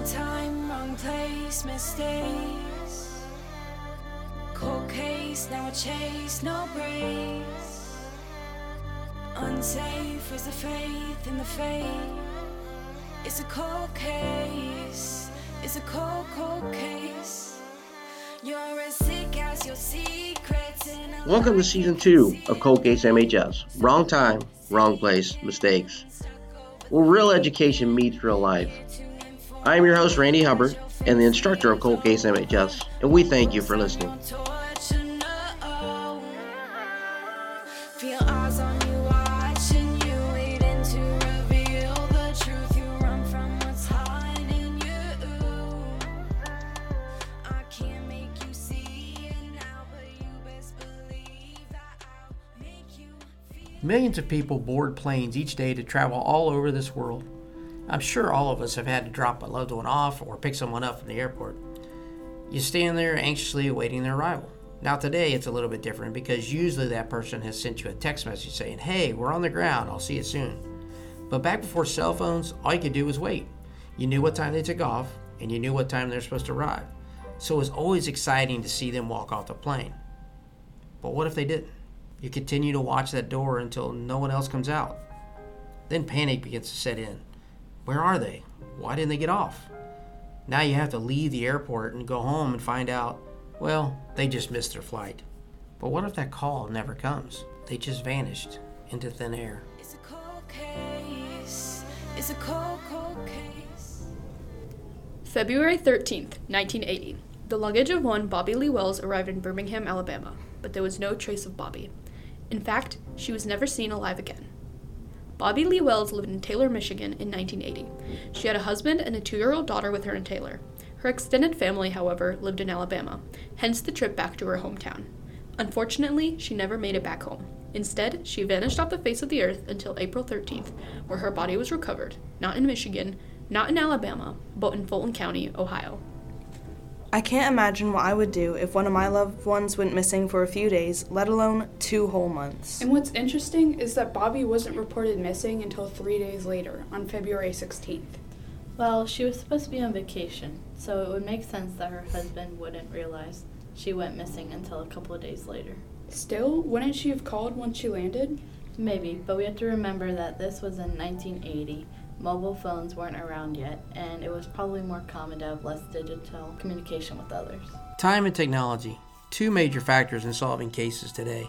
Wrong time, wrong place, mistakes. Cold case, now a chase, no breaks. Unsafe is the faith in the faith. It's a cold case. It's a cold, cold case. You're as sick as your secrets. Welcome to season two of Cold Case MHS. Wrong time, wrong place, mistakes. Where real education meets real life. I am your host, Randy Hubbard, and the instructor of Cold Case MHS, and we thank you for listening. torch and no. Feel eyes on you, watching you, waiting to reveal the truth. You run from what's hiding you. I can't make you see it now, but you best believe that I'll make you feel. Millions of people board planes each day to travel all over this world. I'm sure all of us have had to drop a loved one off or pick someone up from the airport. You stand there anxiously awaiting their arrival. Now, today it's a little bit different because usually that person has sent you a text message saying, Hey, we're on the ground, I'll see you soon. But back before cell phones, all you could do was wait. You knew what time they took off, and you knew what time they're supposed to arrive. So it was always exciting to see them walk off the plane. But what if they didn't? You continue to watch that door until no one else comes out. Then panic begins to set in. Where are they? Why didn't they get off? Now you have to leave the airport and go home and find out, well, they just missed their flight. But what if that call never comes? They just vanished into thin air. It's a cold case. It's a cold, cold case. February 13th, 1980. The luggage of one Bobby Lee Wells arrived in Birmingham, Alabama, but there was no trace of Bobby. In fact, she was never seen alive again. Bobby Lee Wells lived in Taylor, Michigan in 1980. She had a husband and a two year old daughter with her in Taylor. Her extended family, however, lived in Alabama, hence the trip back to her hometown. Unfortunately, she never made it back home. Instead, she vanished off the face of the earth until April 13th, where her body was recovered, not in Michigan, not in Alabama, but in Fulton County, Ohio. I can't imagine what I would do if one of my loved ones went missing for a few days, let alone two whole months. And what's interesting is that Bobby wasn't reported missing until three days later, on February 16th. Well, she was supposed to be on vacation, so it would make sense that her husband wouldn't realize she went missing until a couple of days later. Still, wouldn't she have called once she landed? Maybe, but we have to remember that this was in 1980. Mobile phones weren't around yet, and it was probably more common to have less digital communication with others. Time and technology, two major factors in solving cases today.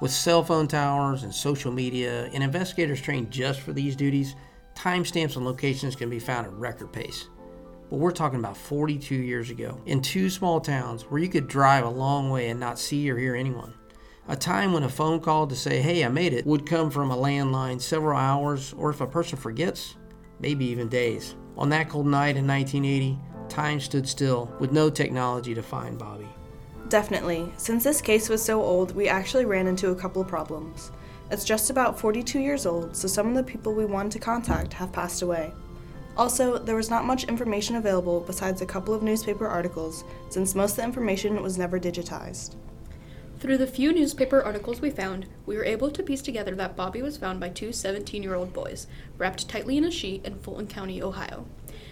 With cell phone towers and social media, and investigators trained just for these duties, timestamps and locations can be found at record pace. But we're talking about 42 years ago, in two small towns where you could drive a long way and not see or hear anyone. A time when a phone call to say, hey, I made it, would come from a landline several hours, or if a person forgets, maybe even days. On that cold night in 1980, time stood still with no technology to find Bobby. Definitely. Since this case was so old, we actually ran into a couple of problems. It's just about 42 years old, so some of the people we wanted to contact have passed away. Also, there was not much information available besides a couple of newspaper articles, since most of the information was never digitized. Through the few newspaper articles we found, we were able to piece together that Bobby was found by two 17 year old boys, wrapped tightly in a sheet in Fulton County, Ohio.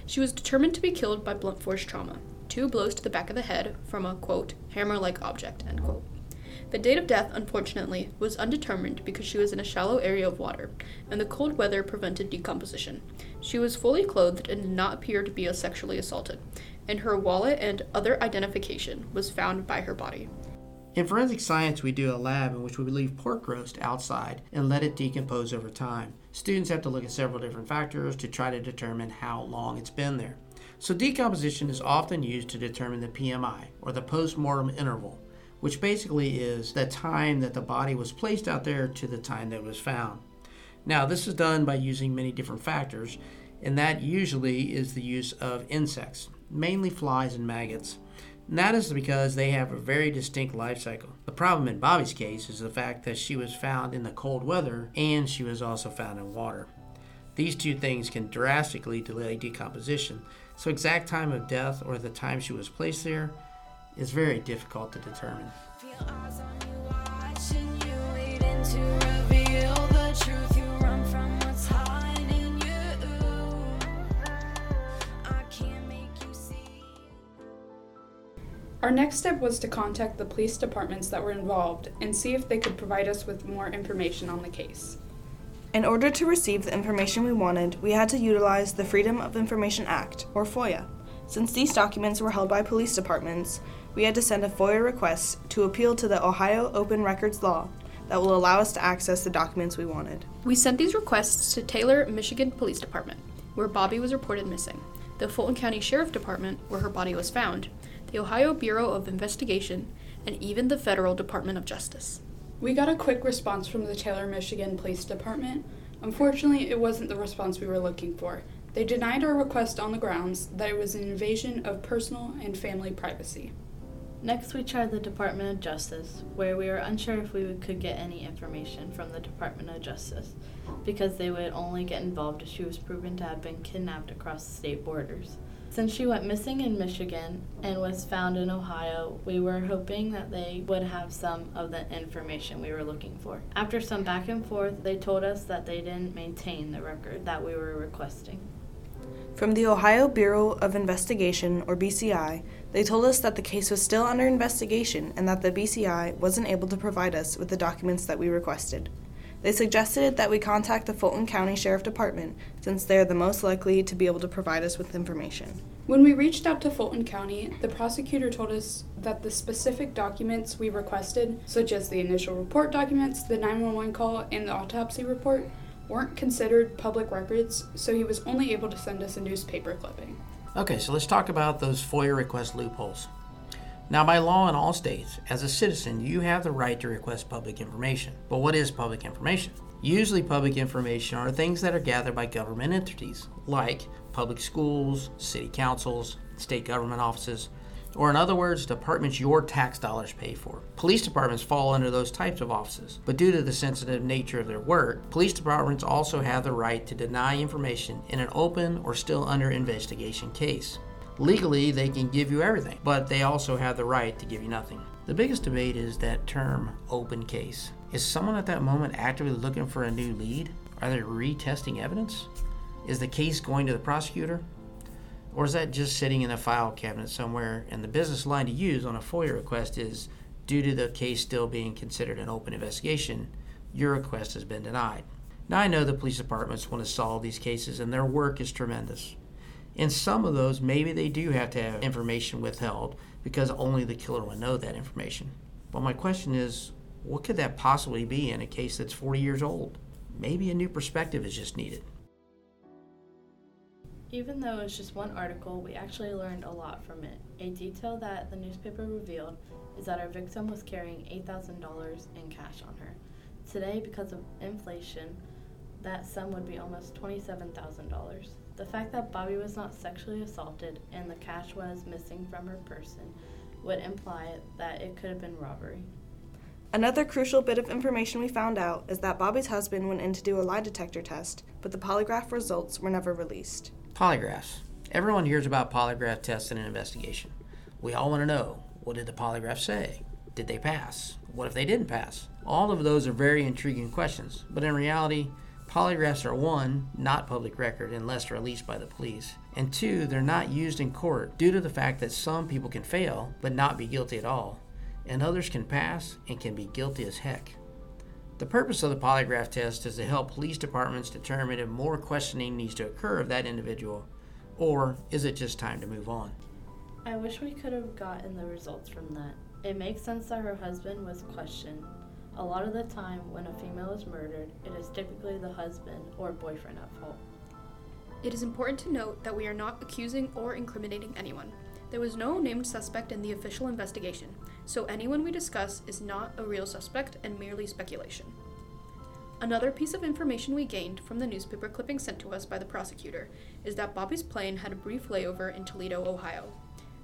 She was determined to be killed by blunt force trauma, two blows to the back of the head from a, quote, hammer like object, end quote. The date of death, unfortunately, was undetermined because she was in a shallow area of water, and the cold weather prevented decomposition. She was fully clothed and did not appear to be sexually assaulted, and her wallet and other identification was found by her body. In forensic science, we do a lab in which we leave pork roast outside and let it decompose over time. Students have to look at several different factors to try to determine how long it's been there. So, decomposition is often used to determine the PMI, or the post mortem interval, which basically is the time that the body was placed out there to the time that it was found. Now, this is done by using many different factors, and that usually is the use of insects, mainly flies and maggots. And that is because they have a very distinct life cycle. The problem in Bobby's case is the fact that she was found in the cold weather and she was also found in water. These two things can drastically delay decomposition, so exact time of death or the time she was placed there is very difficult to determine. Our next step was to contact the police departments that were involved and see if they could provide us with more information on the case. In order to receive the information we wanted, we had to utilize the Freedom of Information Act, or FOIA. Since these documents were held by police departments, we had to send a FOIA request to appeal to the Ohio Open Records Law that will allow us to access the documents we wanted. We sent these requests to Taylor, Michigan Police Department, where Bobby was reported missing, the Fulton County Sheriff Department, where her body was found, the Ohio Bureau of Investigation, and even the Federal Department of Justice. We got a quick response from the Taylor, Michigan Police Department. Unfortunately, it wasn't the response we were looking for. They denied our request on the grounds that it was an invasion of personal and family privacy. Next, we tried the Department of Justice, where we were unsure if we could get any information from the Department of Justice, because they would only get involved if she was proven to have been kidnapped across the state borders. Since she went missing in Michigan and was found in Ohio, we were hoping that they would have some of the information we were looking for. After some back and forth, they told us that they didn't maintain the record that we were requesting. From the Ohio Bureau of Investigation, or BCI, they told us that the case was still under investigation and that the BCI wasn't able to provide us with the documents that we requested. They suggested that we contact the Fulton County Sheriff Department since they're the most likely to be able to provide us with information. When we reached out to Fulton County, the prosecutor told us that the specific documents we requested, such as the initial report documents, the 911 call, and the autopsy report, weren't considered public records, so he was only able to send us a newspaper clipping. Okay, so let's talk about those FOIA request loopholes. Now, by law in all states, as a citizen, you have the right to request public information. But what is public information? Usually, public information are things that are gathered by government entities, like public schools, city councils, state government offices, or in other words, departments your tax dollars pay for. Police departments fall under those types of offices, but due to the sensitive nature of their work, police departments also have the right to deny information in an open or still under investigation case. Legally, they can give you everything, but they also have the right to give you nothing. The biggest debate is that term open case. Is someone at that moment actively looking for a new lead? Are they retesting evidence? Is the case going to the prosecutor? Or is that just sitting in a file cabinet somewhere? And the business line to use on a FOIA request is due to the case still being considered an open investigation, your request has been denied. Now, I know the police departments want to solve these cases, and their work is tremendous. In some of those, maybe they do have to have information withheld because only the killer would know that information. But my question is what could that possibly be in a case that's 40 years old? Maybe a new perspective is just needed. Even though it's just one article, we actually learned a lot from it. A detail that the newspaper revealed is that our victim was carrying $8,000 in cash on her. Today, because of inflation, that sum would be almost $27,000. The fact that Bobby was not sexually assaulted and the cash was missing from her person would imply that it could have been robbery. Another crucial bit of information we found out is that Bobby's husband went in to do a lie detector test, but the polygraph results were never released. Polygraphs. Everyone hears about polygraph tests in an investigation. We all want to know what did the polygraph say? Did they pass? What if they didn't pass? All of those are very intriguing questions, but in reality, polygraphs are one, not public record unless released by the police, and two, they're not used in court due to the fact that some people can fail but not be guilty at all, and others can pass and can be guilty as heck. The purpose of the polygraph test is to help police departments determine if more questioning needs to occur of that individual, or is it just time to move on? I wish we could have gotten the results from that. It makes sense that her husband was questioned. A lot of the time, when a female is murdered, it is typically the husband or boyfriend at fault. It is important to note that we are not accusing or incriminating anyone. There was no named suspect in the official investigation, so anyone we discuss is not a real suspect and merely speculation. Another piece of information we gained from the newspaper clipping sent to us by the prosecutor is that Bobby's plane had a brief layover in Toledo, Ohio,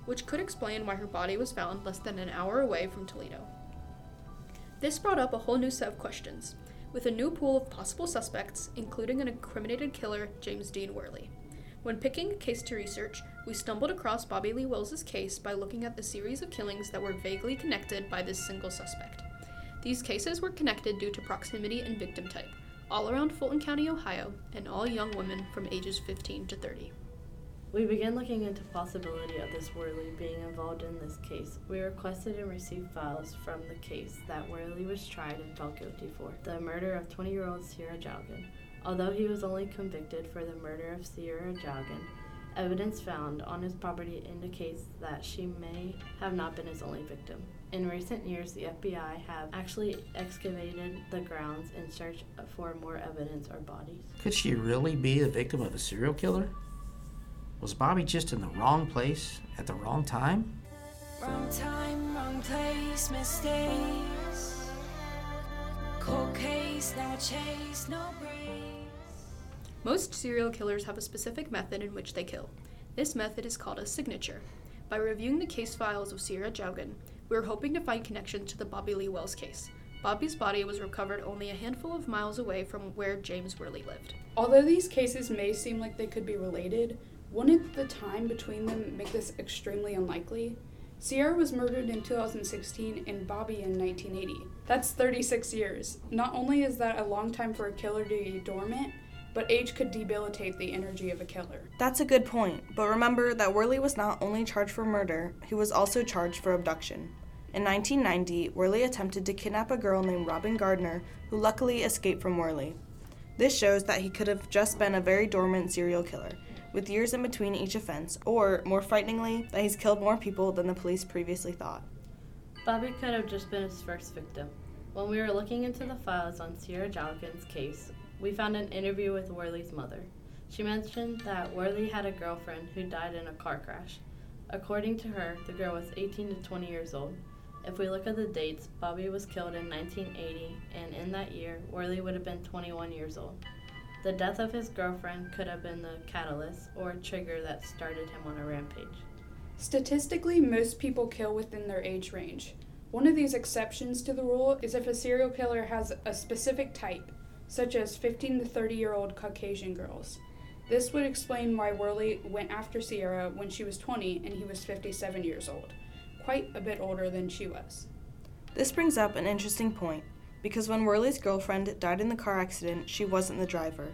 which could explain why her body was found less than an hour away from Toledo. This brought up a whole new set of questions, with a new pool of possible suspects, including an incriminated killer, James Dean Worley. When picking a case to research, we stumbled across Bobby Lee Wells' case by looking at the series of killings that were vaguely connected by this single suspect. These cases were connected due to proximity and victim type, all around Fulton County, Ohio, and all young women from ages 15 to 30. We began looking into possibility of this Worley being involved in this case. We requested and received files from the case that Worley was tried and felt guilty for the murder of 20-year-old Sierah Joughin. Although he was only convicted for the murder of Sierah Joughin, evidence found on his property indicates that she may have not been his only victim. In recent years, the FBI have actually excavated the grounds in search for more evidence or bodies. Could she really be the victim of a serial killer? Was Bobby just in the wrong place at the wrong time? Wrong time, wrong place, mistakes. Cold case, now chase, no breaks. Most serial killers have a specific method in which they kill. This method is called a signature. By reviewing the case files of Sierah Joughin, we are hoping to find connections to the Bobby Lee Wells case. Bobby's body was recovered only a handful of miles away from where James Worley lived. Although these cases may seem like they could be related, wouldn't the time between them make this extremely unlikely? Sierah was murdered in 2016 and Bobby in 1980. That's 36 years. Not only is that a long time for a killer to be dormant, but age could debilitate the energy of a killer. That's a good point, but remember that Worley was not only charged for murder, he was also charged for abduction. In 1990, Worley attempted to kidnap a girl named Robin Gardner, who luckily escaped from Worley. This shows that he could have just been a very dormant serial killer, with years in between each offense, or, more frighteningly, that he's killed more people than the police previously thought. Bobby could have just been his first victim. When we were looking into the files on Sierah Joughin's case, we found an interview with Worley's mother. She mentioned that Worley had a girlfriend who died in a car crash. According to her, the girl was 18 to 20 years old. If we look at the dates, Bobby was killed in 1980, and in that year, Worley would have been 21 years old. The death of his girlfriend could have been the catalyst or trigger that started him on a rampage. Statistically, most people kill within their age range. One of these exceptions to the rule is if a serial killer has a specific type, such as 15 to 30 year old Caucasian girls. This would explain why Worley went after Sierah when she was 20 and he was 57 years old, quite a bit older than she was. This brings up an interesting point, because when Worley's girlfriend died in the car accident, she wasn't the driver.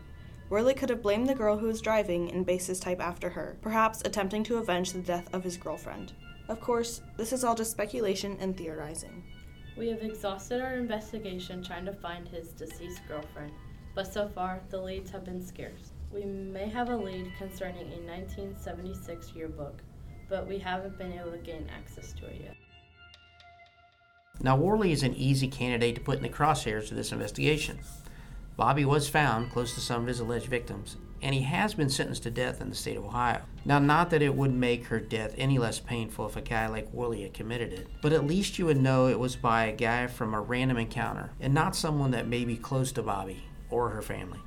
Worley could have blamed the girl who was driving and based his type after her, perhaps attempting to avenge the death of his girlfriend. Of course, this is all just speculation and theorizing. We have exhausted our investigation trying to find his deceased girlfriend, but so far the leads have been scarce. We may have a lead concerning a 1976 yearbook, but we haven't been able to gain access to it yet. Now, Worley is an easy candidate to put in the crosshairs of this investigation. Bobby was found close to some of his alleged victims, and he has been sentenced to death in the state of Ohio. Now, not that it would make her death any less painful if a guy like Worley had committed it, but at least you would know it was by a guy from a random encounter and not someone that may be close to Bobby or her family.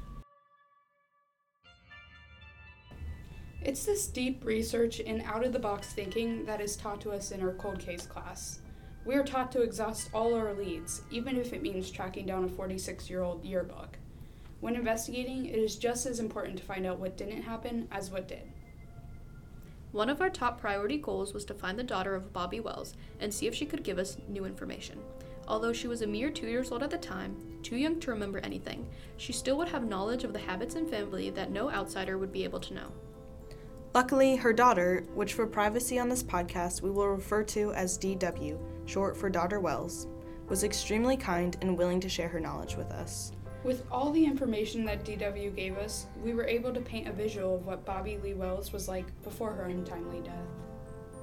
It's this deep research and out of the box thinking that is taught to us in our cold case class. We are taught to exhaust all our leads, even if it means tracking down a 46 year old yearbook. When investigating, it is just as important to find out what didn't happen as what did. One of our top priority goals was to find the daughter of Bobby Wells and see if she could give us new information. Although she was a mere two years old at the time, too young to remember anything, she still would have knowledge of the habits and family that no outsider would be able to know. Luckily, her daughter, which for privacy on this podcast we will refer to as DW, short for Daughter Wells, was extremely kind and willing to share her knowledge with us. With all the information that DW gave us, we were able to paint a visual of what Bobby Lee Wells was like before her untimely death.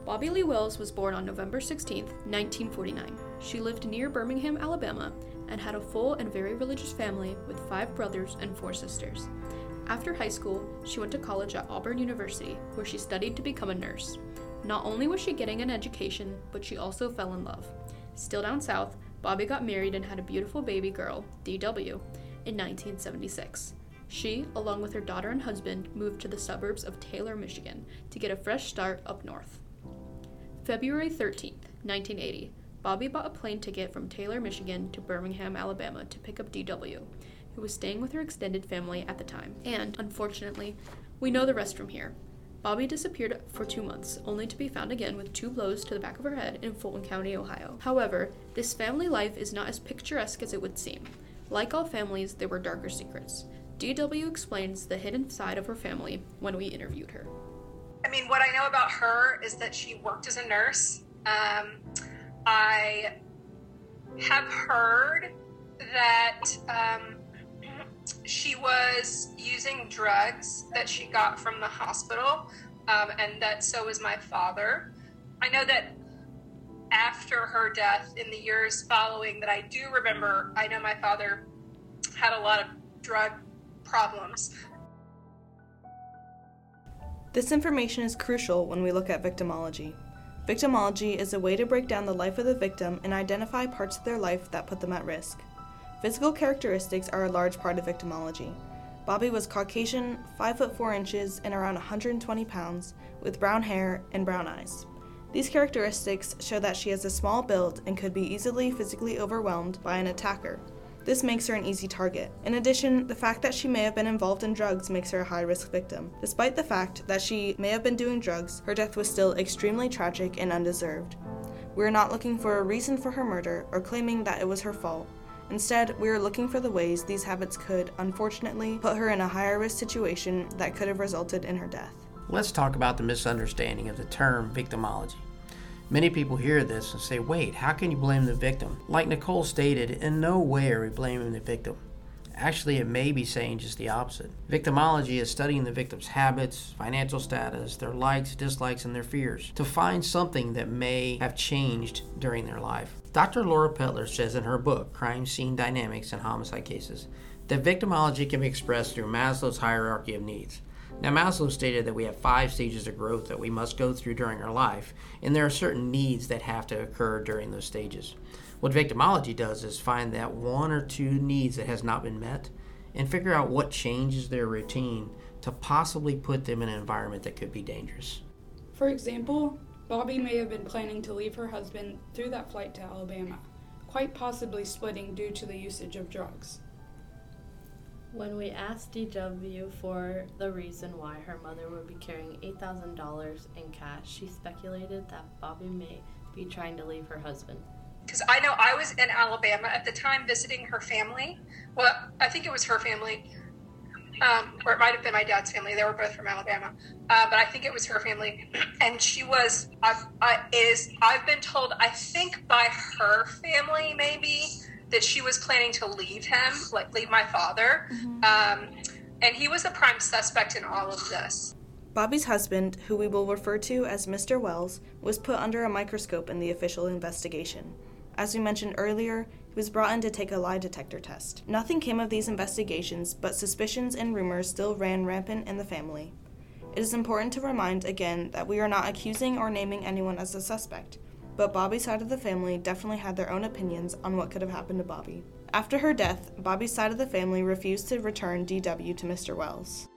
Bobby Lee Wells was born on November 16, 1949. She lived near Birmingham, Alabama, and had a full and very religious family with five brothers and four sisters. After high school, she went to college at Auburn University, where she studied to become a nurse. Not only was she getting an education, but she also fell in love. Still down south, Bobby got married and had a beautiful baby girl, DW, in 1976. She, along with her daughter and husband, moved to the suburbs of Taylor, Michigan, to get a fresh start up north. February 13, 1980, Bobby bought a plane ticket from Taylor, Michigan to Birmingham, Alabama to pick up DW, who was staying with her extended family at the time. And, unfortunately, we know the rest from here. Bobby disappeared for two months, only to be found again with two blows to the back of her head in Fulton County, Ohio. However, this family life is not as picturesque as it would seem. Like all families, there were darker secrets. DW explains the hidden side of her family when we interviewed her. I mean, what I know about her is that she worked as a nurse. Um, I have heard that um, she was using drugs that she got from the hospital, um, and that so was my father. I know that after her death, in the years following, that I do remember, I know my father had a lot of drug problems. This information is crucial when we look at victimology. Victimology is a way to break down the life of the victim and identify parts of their life that put them at risk. Physical characteristics are a large part of victimology. Bobby was Caucasian, 5 foot 4 inches, and around 120 pounds, with brown hair and brown eyes. These characteristics show that she has a small build and could be easily physically overwhelmed by an attacker. This makes her an easy target. In addition, the fact that she may have been involved in drugs makes her a high risk victim. Despite the fact that she may have been doing drugs, her death was still extremely tragic and undeserved. We are not looking for a reason for her murder or claiming that it was her fault. Instead, we are looking for the ways these habits could, unfortunately, put her in a higher risk situation that could have resulted in her death. Let's talk about the misunderstanding of the term victimology. Many people hear this and say, wait, how can you blame the victim? Like Nicole stated, in no way are we blaming the victim. Actually, it may be saying just the opposite. Victimology is studying the victim's habits, financial status, their likes, dislikes, and their fears to find something that may have changed during their life. Dr. Laura Pettler says in her book, Crime Scene Dynamics in Homicide Cases, that victimology can be expressed through Maslow's hierarchy of needs. Now, Maslow stated that we have five stages of growth that we must go through during our life, and there are certain needs that have to occur during those stages. What victimology does is find that one or two needs that has not been met and figure out what changes their routine to possibly put them in an environment that could be dangerous. For example, Bobby may have been planning to leave her husband through that flight to Alabama, quite possibly splitting due to the usage of drugs. When we asked DW for the reason why her mother would be carrying $8,000 in cash, she speculated that Bobby may be trying to leave her husband. Because I know I was in Alabama at the time visiting her family. Well, I think it was her family, um, or it might have been my dad's family. They were both from Alabama, uh, but I think it was her family. And she was, I've, I, is I've been told, I think by her family maybe that she was planning to leave him, like leave my father. Um, and he was a prime suspect in all of this. Bobby's husband, who we will refer to as Mr. Wells, was put under a microscope in the official investigation. As we mentioned earlier, was brought in to take a lie detector test. Nothing came of these investigations, but suspicions and rumors still ran rampant in the family. It is important to remind again that we are not accusing or naming anyone as a suspect, but Bobby's side of the family definitely had their own opinions on what could have happened to Bobby. After her death, Bobby's side of the family refused to return DW to Mr. Wells.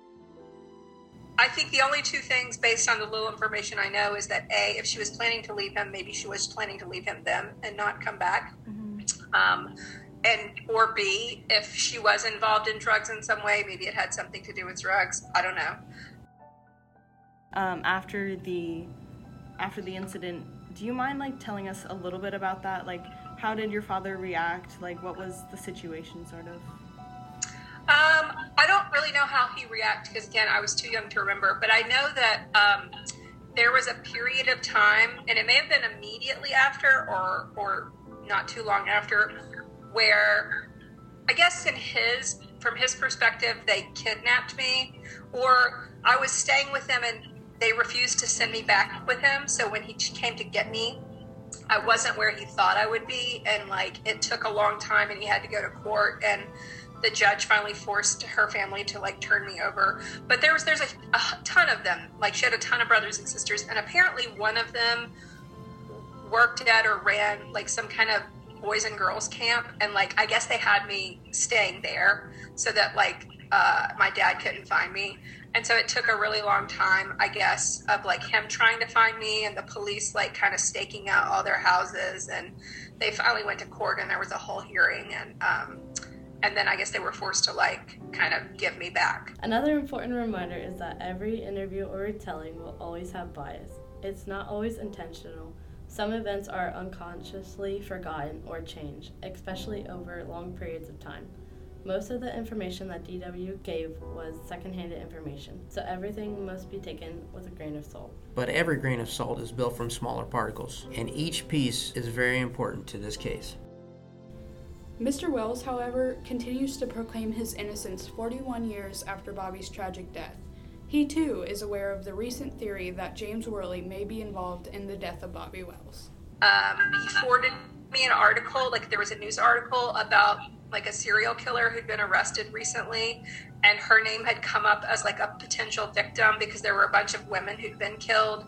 I think the only two things based on the little information I know is that A, if she was planning to leave him, maybe she was planning to leave him them and not come back. Mm-hmm. Um, and or B, if she was involved in drugs in some way, maybe it had something to do with drugs. I don't know. Um, after the after the incident, do you mind like telling us a little bit about that? Like, how did your father react? Like, what was the situation, sort of? Um, I don't really know how he reacted because again, I was too young to remember. But I know that um, there was a period of time, and it may have been immediately after, or or not too long after, where I guess in his from his perspective, they kidnapped me, or I was staying with them and they refused to send me back with him. So when he came to get me, I wasn't where he thought I would be, and like it took a long time, and he had to go to court. And the judge finally forced her family to like turn me over. But there was there's a, a ton of them. Like she had a ton of brothers and sisters. And apparently one of them worked at or ran like some kind of boys and girls camp and like i guess they had me staying there so that like uh, my dad couldn't find me and so it took a really long time i guess of like him trying to find me and the police like kind of staking out all their houses and they finally went to court and there was a whole hearing and um, and then I guess they were forced to like kind of give me back. Another important reminder is that every interview or retelling will always have bias. It's not always intentional. Some events are unconsciously forgotten or changed, especially over long periods of time. Most of the information that DW gave was secondhand information, so everything must be taken with a grain of salt. But every grain of salt is built from smaller particles, and each piece is very important to this case. Mr. Wells, however, continues to proclaim his innocence 41 years after Bobby's tragic death. He too is aware of the recent theory that James Worley may be involved in the death of Bobby Wells. Um, he forwarded me an article, like there was a news article about like a serial killer who'd been arrested recently, and her name had come up as like a potential victim because there were a bunch of women who'd been killed.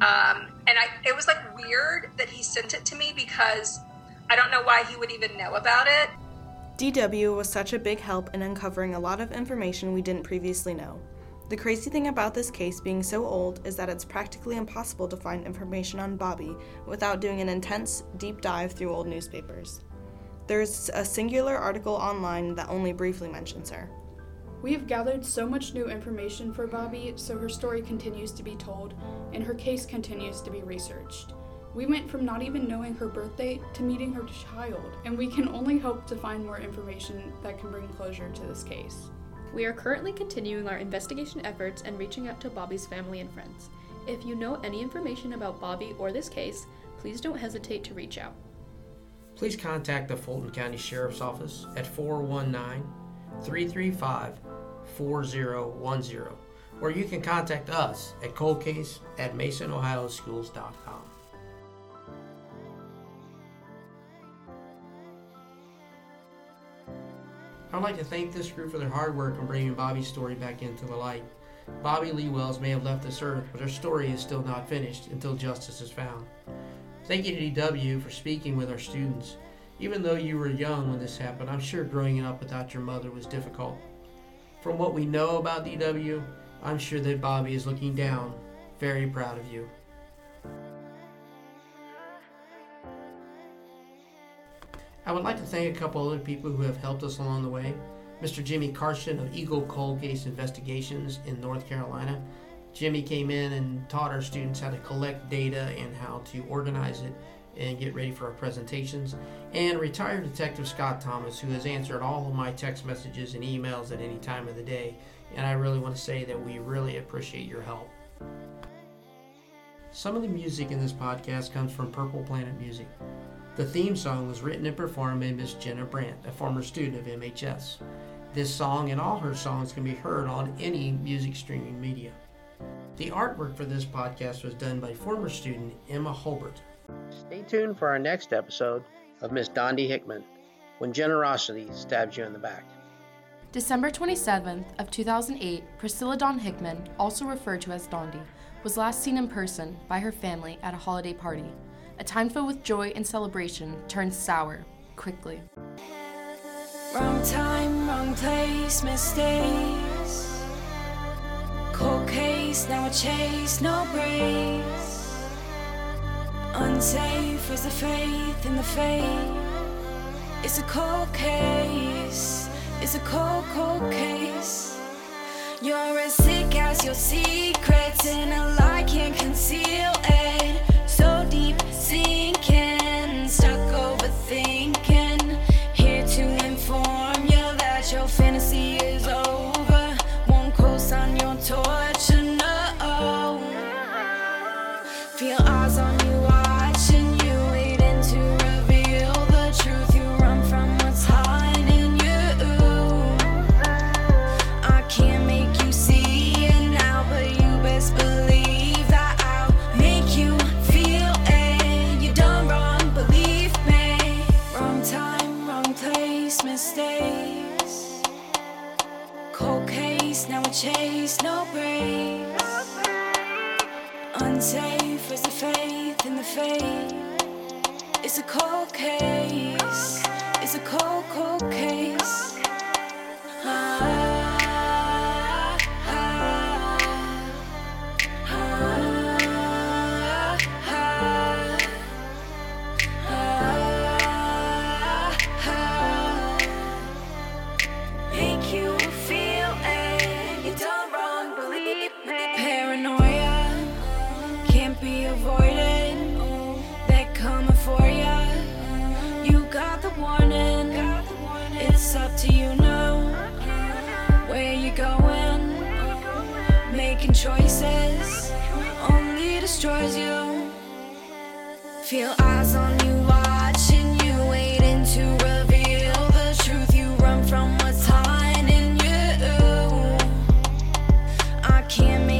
Um, and I, it was like weird that he sent it to me because I don't know why he would even know about it. DW was such a big help in uncovering a lot of information we didn't previously know. The crazy thing about this case being so old is that it's practically impossible to find information on Bobby without doing an intense, deep dive through old newspapers. There's a singular article online that only briefly mentions her. We have gathered so much new information for Bobby, so her story continues to be told and her case continues to be researched. We went from not even knowing her birthday to meeting her child, and we can only hope to find more information that can bring closure to this case. We are currently continuing our investigation efforts and reaching out to Bobby's family and friends. If you know any information about Bobby or this case, please don't hesitate to reach out. Please contact the Fulton County Sheriff's Office at 419 335 4010, or you can contact us at coldcase at masonohioschools.com. I'd like to thank this group for their hard work in bringing Bobby's story back into the light. Bobby Lee Wells may have left this earth, but her story is still not finished until justice is found. Thank you to DW for speaking with our students. Even though you were young when this happened, I'm sure growing up without your mother was difficult. From what we know about DW, I'm sure that Bobby is looking down, very proud of you. I would like to thank a couple other people who have helped us along the way. Mr. Jimmy Carson of Eagle Cold Case Investigations in North Carolina. Jimmy came in and taught our students how to collect data and how to organize it and get ready for our presentations. And retired Detective Scott Thomas, who has answered all of my text messages and emails at any time of the day. And I really want to say that we really appreciate your help. Some of the music in this podcast comes from Purple Planet Music. The theme song was written and performed by Miss Jenna Brandt, a former student of MHS. This song and all her songs can be heard on any music streaming media. The artwork for this podcast was done by former student Emma Holbert. Stay tuned for our next episode of Miss Dondi Hickman, when generosity stabs you in the back. December 27th of 2008, Priscilla Dawn Hickman, also referred to as Dondi, was last seen in person by her family at a holiday party. A time filled with joy and celebration turns sour quickly. Wrong time, wrong place, mistakes. Cold case, now I chase, no breaks. Unsafe is the faith in the. It's a cold case, it's a cold, cold case. You're as sick as your secrets, and a lie can't conceal it. Faith. It's a cold case. hear me